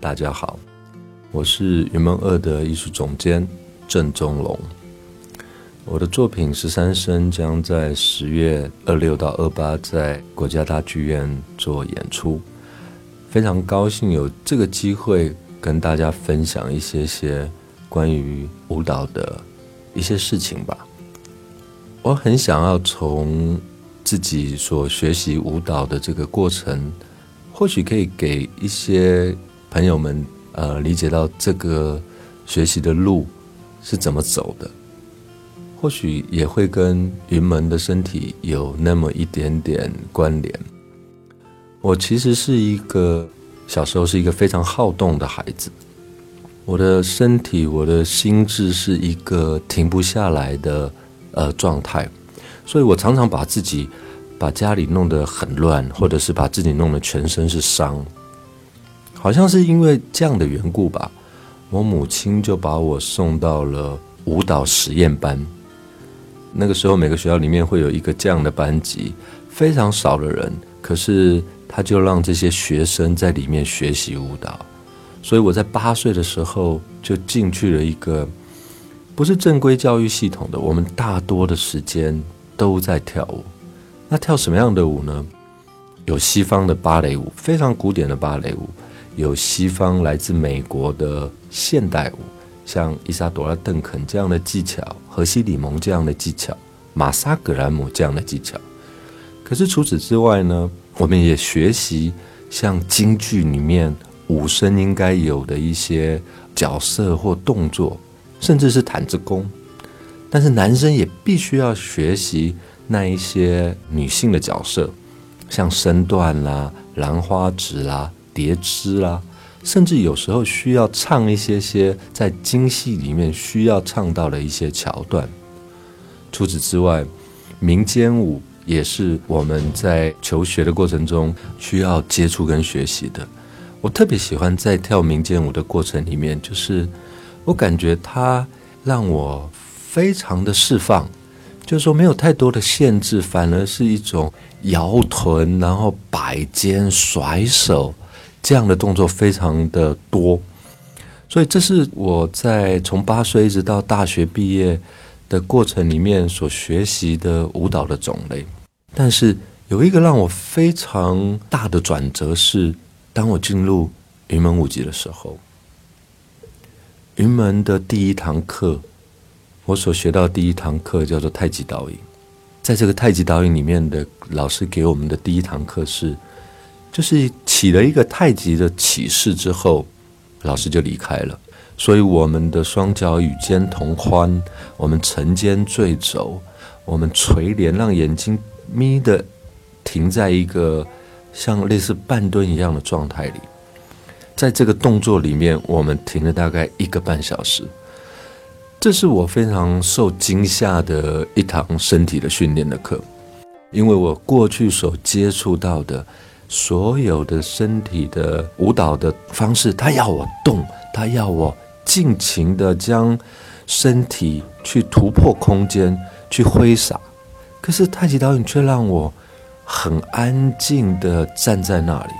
大家好，我是云梦二的艺术总监郑中龙。我的作品《十三声》将在十月二六到二八在国家大剧院做演出，非常高兴有这个机会跟大家分享一些些关于舞蹈的一些事情吧。我很想要从自己所学习舞蹈的这个过程，或许可以给一些朋友们呃理解到这个学习的路是怎么走的。或许也会跟云门的身体有那么一点点关联。我其实是一个小时候是一个非常好动的孩子，我的身体、我的心智是一个停不下来的呃状态，所以我常常把自己把家里弄得很乱，或者是把自己弄得全身是伤。好像是因为这样的缘故吧，我母亲就把我送到了舞蹈实验班。那个时候，每个学校里面会有一个这样的班级，非常少的人，可是他就让这些学生在里面学习舞蹈。所以我在八岁的时候就进去了一个不是正规教育系统的，我们大多的时间都在跳舞。那跳什么样的舞呢？有西方的芭蕾舞，非常古典的芭蕾舞；有西方来自美国的现代舞。像伊莎朵拉·邓肯这样的技巧，荷西·里蒙这样的技巧，玛莎·格兰姆这样的技巧。可是除此之外呢，我们也学习像京剧里面武生应该有的一些角色或动作，甚至是毯子功。但是男生也必须要学习那一些女性的角色，像身段啦、兰花指啦、蝶姿啦。甚至有时候需要唱一些些在京戏里面需要唱到的一些桥段。除此之外，民间舞也是我们在求学的过程中需要接触跟学习的。我特别喜欢在跳民间舞的过程里面，就是我感觉它让我非常的释放，就是说没有太多的限制，反而是一种摇臀，然后摆肩、甩手。这样的动作非常的多，所以这是我在从八岁一直到大学毕业的过程里面所学习的舞蹈的种类。但是有一个让我非常大的转折是，当我进入云门舞集的时候，云门的第一堂课，我所学到第一堂课叫做太极导引。在这个太极导引里面的老师给我们的第一堂课是。就是起了一个太极的起势之后，老师就离开了。所以我们的双脚与肩同宽，我们沉肩坠肘，我们垂帘，让眼睛眯的停在一个像类似半蹲一样的状态里。在这个动作里面，我们停了大概一个半小时。这是我非常受惊吓的一堂身体的训练的课，因为我过去所接触到的。所有的身体的舞蹈的方式，他要我动，他要我尽情的将身体去突破空间，去挥洒。可是太极导演却让我很安静的站在那里。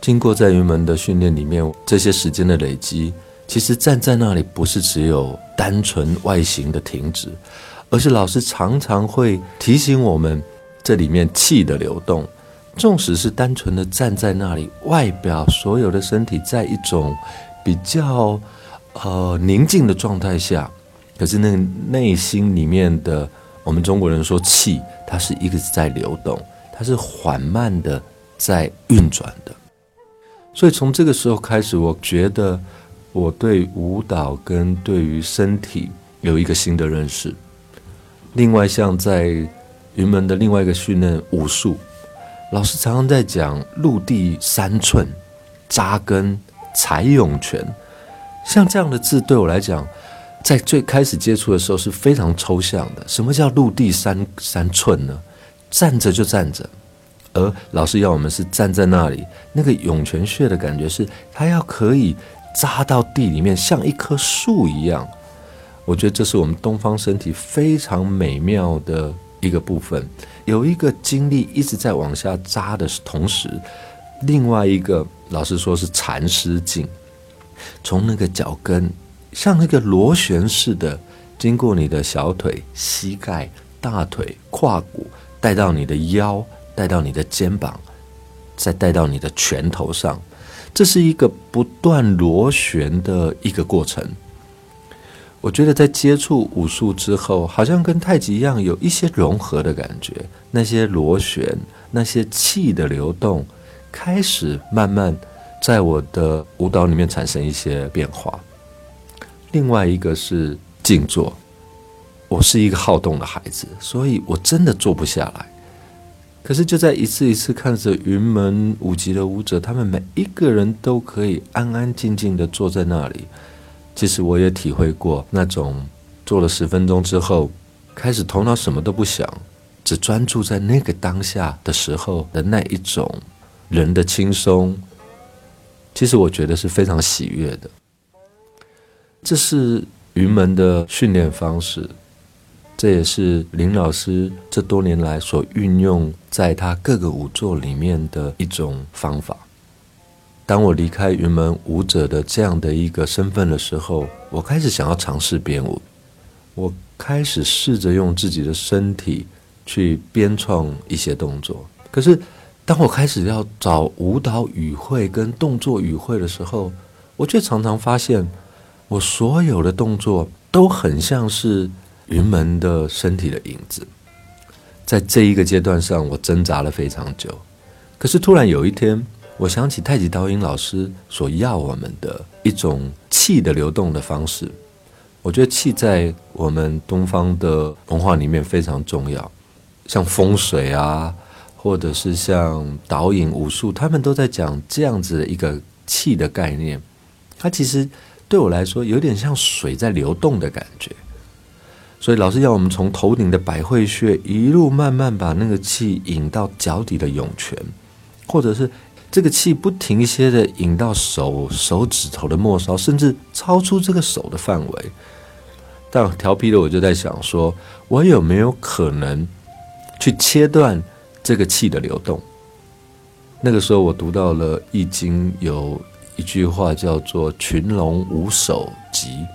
经过在云门的训练里面，这些时间的累积，其实站在那里不是只有单纯外形的停止，而是老师常常会提醒我们。这里面气的流动，纵使是单纯的站在那里，外表所有的身体在一种比较呃宁静的状态下，可是那个内心里面的，我们中国人说气，它是一个在流动，它是缓慢的在运转的。所以从这个时候开始，我觉得我对舞蹈跟对于身体有一个新的认识。另外，像在云门的另外一个训练武术，老师常常在讲陆地三寸扎根踩涌泉，像这样的字对我来讲，在最开始接触的时候是非常抽象的。什么叫陆地三三寸呢？站着就站着，而老师要我们是站在那里，那个涌泉穴的感觉是，它要可以扎到地里面，像一棵树一样。我觉得这是我们东方身体非常美妙的。一个部分有一个精力一直在往下扎的同时，另外一个老师说是禅师劲，从那个脚跟像那个螺旋似的，经过你的小腿、膝盖、大腿、胯骨，带到你的腰，带到你的肩膀，再带到你的拳头上。这是一个不断螺旋的一个过程。我觉得在接触武术之后，好像跟太极一样，有一些融合的感觉。那些螺旋，那些气的流动，开始慢慢在我的舞蹈里面产生一些变化。另外一个是静坐，我是一个好动的孩子，所以我真的坐不下来。可是就在一次一次看着云门舞集的舞者，他们每一个人都可以安安静静的坐在那里。其实我也体会过那种做了十分钟之后，开始头脑什么都不想，只专注在那个当下的时候的那一种人的轻松。其实我觉得是非常喜悦的。这是云门的训练方式，这也是林老师这多年来所运用在他各个舞作里面的一种方法。当我离开云门舞者的这样的一个身份的时候，我开始想要尝试编舞。我开始试着用自己的身体去编创一些动作。可是，当我开始要找舞蹈语汇跟动作语汇的时候，我却常常发现，我所有的动作都很像是云门的身体的影子。在这一个阶段上，我挣扎了非常久。可是，突然有一天。我想起太极导引老师所要我们的一种气的流动的方式，我觉得气在我们东方的文化里面非常重要，像风水啊，或者是像导引武术，他们都在讲这样子的一个气的概念。它其实对我来说有点像水在流动的感觉，所以老师要我们从头顶的百会穴一路慢慢把那个气引到脚底的涌泉，或者是。这个气不停歇的引到手手指头的末梢，甚至超出这个手的范围。但调皮的我就在想，说我有没有可能去切断这个气的流动？那个时候我读到了《易经》，有一句话叫做“群龙无首级，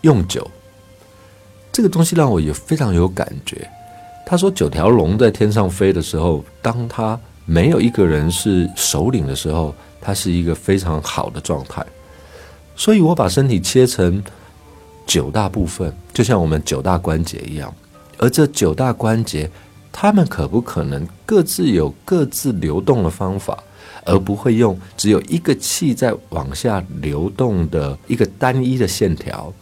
用九”。这个东西让我也非常有感觉。他说，九条龙在天上飞的时候，当它没有一个人是首领的时候，他是一个非常好的状态。所以我把身体切成九大部分，就像我们九大关节一样。而这九大关节，他们可不可能各自有各自流动的方法，而不会用只有一个气在往下流动的一个单一的线条？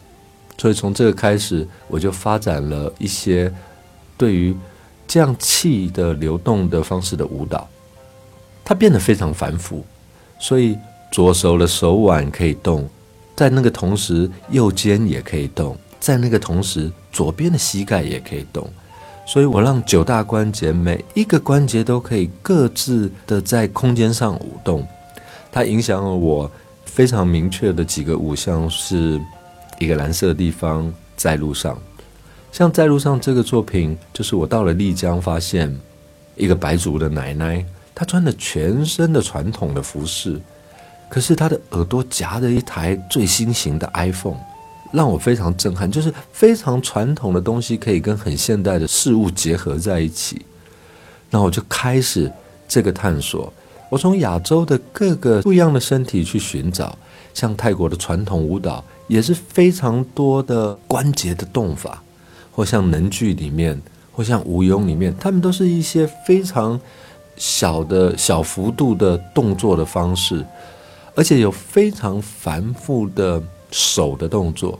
所以从这个开始，我就发展了一些对于。这样气的流动的方式的舞蹈，它变得非常繁复，所以左手的手腕可以动，在那个同时右肩也可以动，在那个同时左边的膝盖也可以动，所以我让九大关节每一个关节都可以各自的在空间上舞动，它影响了我非常明确的几个舞项是一个蓝色的地方在路上。像在路上这个作品，就是我到了丽江，发现一个白族的奶奶，她穿的全身的传统的服饰，可是她的耳朵夹着一台最新型的 iPhone，让我非常震撼。就是非常传统的东西可以跟很现代的事物结合在一起，那我就开始这个探索。我从亚洲的各个不一样的身体去寻找，像泰国的传统舞蹈，也是非常多的关节的动法。或像能剧里面，或像舞咏里面，他们都是一些非常小的小幅度的动作的方式，而且有非常繁复的手的动作。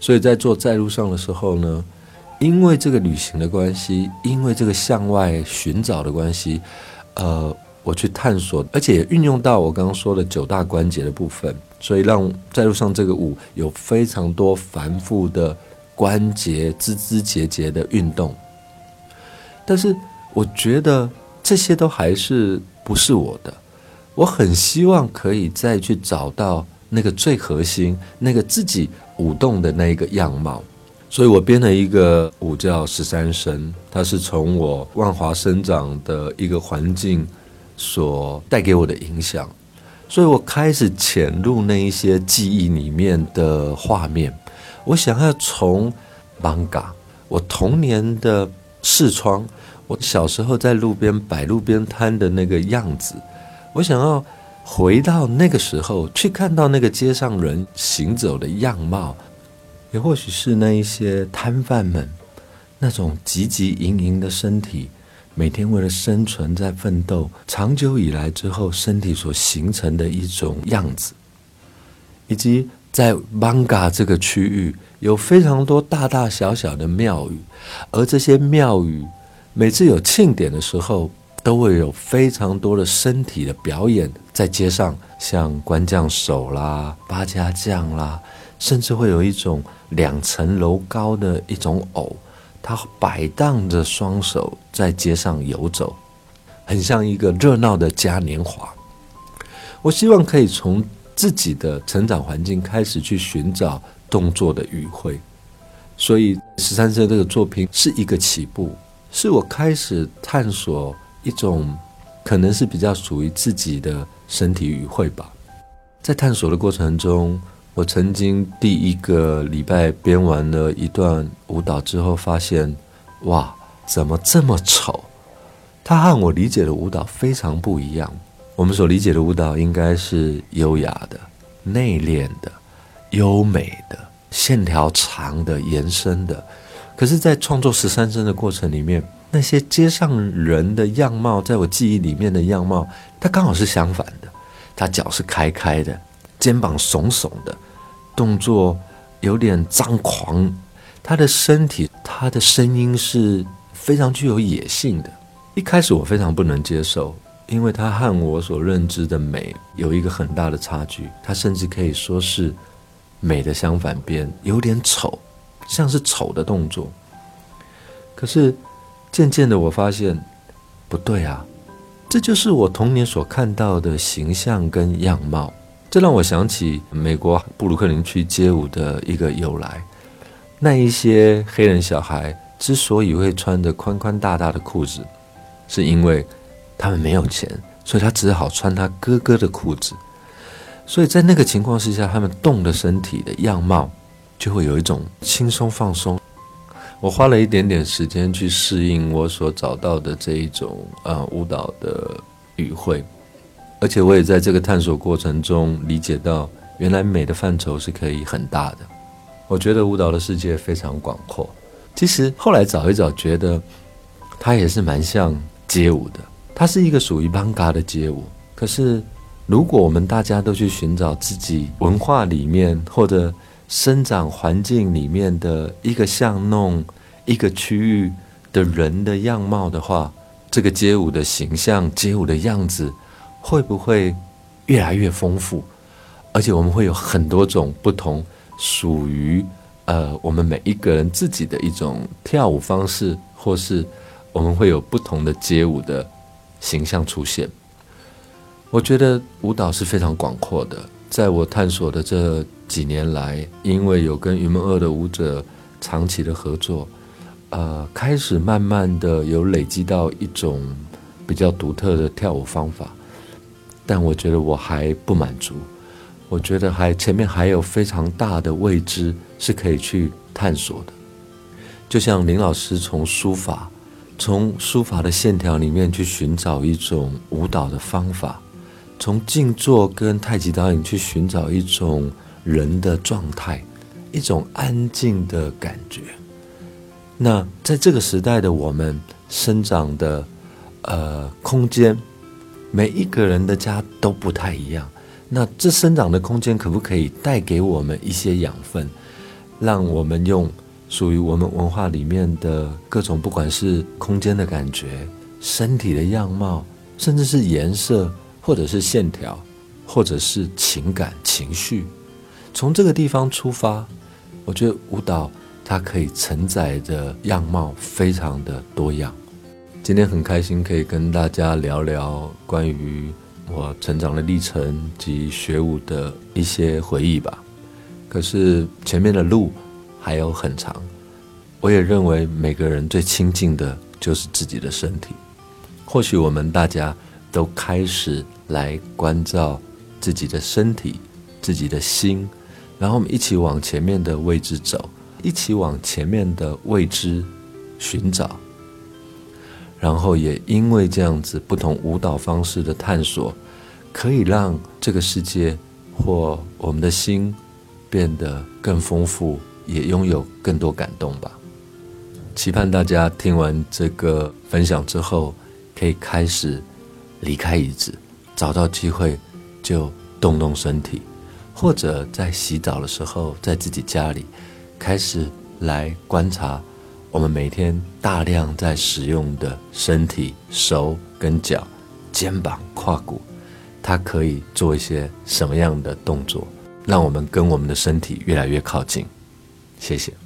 所以在做在路上的时候呢，因为这个旅行的关系，因为这个向外寻找的关系，呃，我去探索，而且也运用到我刚刚说的九大关节的部分，所以让在路上这个舞有非常多繁复的。关节枝枝节节的运动，但是我觉得这些都还是不是我的。我很希望可以再去找到那个最核心、那个自己舞动的那一个样貌。所以我编了一个舞叫十三声，它是从我万华生长的一个环境所带给我的影响，所以我开始潜入那一些记忆里面的画面。我想要从漫画我童年的视窗，我小时候在路边摆路边摊的那个样子，我想要回到那个时候，去看到那个街上人行走的样貌，也或许是那一些摊贩们那种汲汲营营的身体，每天为了生存在奋斗，长久以来之后身体所形成的一种样子，以及。在 Manga 这个区域，有非常多大大小小的庙宇，而这些庙宇每次有庆典的时候，都会有非常多的身体的表演在街上，像官将手啦、八家将啦，甚至会有一种两层楼高的一种偶，它摆荡着双手在街上游走，很像一个热闹的嘉年华。我希望可以从。自己的成长环境开始去寻找动作的语汇，所以十三岁这个作品是一个起步，是我开始探索一种可能是比较属于自己的身体语汇吧。在探索的过程中，我曾经第一个礼拜编完了一段舞蹈之后，发现哇，怎么这么丑？它和我理解的舞蹈非常不一样。我们所理解的舞蹈应该是优雅的、内敛的、优美的、线条长的、延伸的。可是，在创作十三声的过程里面，那些街上人的样貌，在我记忆里面的样貌，它刚好是相反的。他脚是开开的，肩膀耸耸的，动作有点张狂。他的身体，他的声音是非常具有野性的。一开始我非常不能接受。因为它和我所认知的美有一个很大的差距，它甚至可以说是美的相反边，有点丑，像是丑的动作。可是渐渐的，我发现不对啊，这就是我童年所看到的形象跟样貌。这让我想起美国布鲁克林区街舞的一个由来。那一些黑人小孩之所以会穿着宽宽大大的裤子，是因为。他们没有钱，所以他只好穿他哥哥的裤子。所以在那个情况之下，他们动的身体的样貌就会有一种轻松放松。我花了一点点时间去适应我所找到的这一种呃舞蹈的语汇，而且我也在这个探索过程中理解到，原来美的范畴是可以很大的。我觉得舞蹈的世界非常广阔。其实后来找一找，觉得它也是蛮像街舞的。它是一个属于邦嘎的街舞，可是如果我们大家都去寻找自己文化里面或者生长环境里面的一个巷弄、一个区域的人的样貌的话，这个街舞的形象、街舞的样子会不会越来越丰富？而且我们会有很多种不同属于呃我们每一个人自己的一种跳舞方式，或是我们会有不同的街舞的。形象出现，我觉得舞蹈是非常广阔的。在我探索的这几年来，因为有跟云门二的舞者长期的合作，呃，开始慢慢的有累积到一种比较独特的跳舞方法。但我觉得我还不满足，我觉得还前面还有非常大的未知是可以去探索的。就像林老师从书法。从书法的线条里面去寻找一种舞蹈的方法，从静坐跟太极导引去寻找一种人的状态，一种安静的感觉。那在这个时代的我们生长的呃空间，每一个人的家都不太一样。那这生长的空间可不可以带给我们一些养分，让我们用？属于我们文化里面的各种，不管是空间的感觉、身体的样貌，甚至是颜色，或者是线条，或者是情感情绪，从这个地方出发，我觉得舞蹈它可以承载的样貌非常的多样。今天很开心可以跟大家聊聊关于我成长的历程及学舞的一些回忆吧。可是前面的路。还有很长，我也认为每个人最亲近的就是自己的身体。或许我们大家都开始来关照自己的身体、自己的心，然后我们一起往前面的位置走，一起往前面的未知寻找。然后也因为这样子不同舞蹈方式的探索，可以让这个世界或我们的心变得更丰富，也拥有更多感动吧。期盼大家听完这个分享之后，可以开始离开椅子，找到机会就动动身体，或者在洗澡的时候，在自己家里开始来观察。我们每天大量在使用的身体、手跟脚、肩膀、胯骨，它可以做一些什么样的动作，让我们跟我们的身体越来越靠近？谢谢。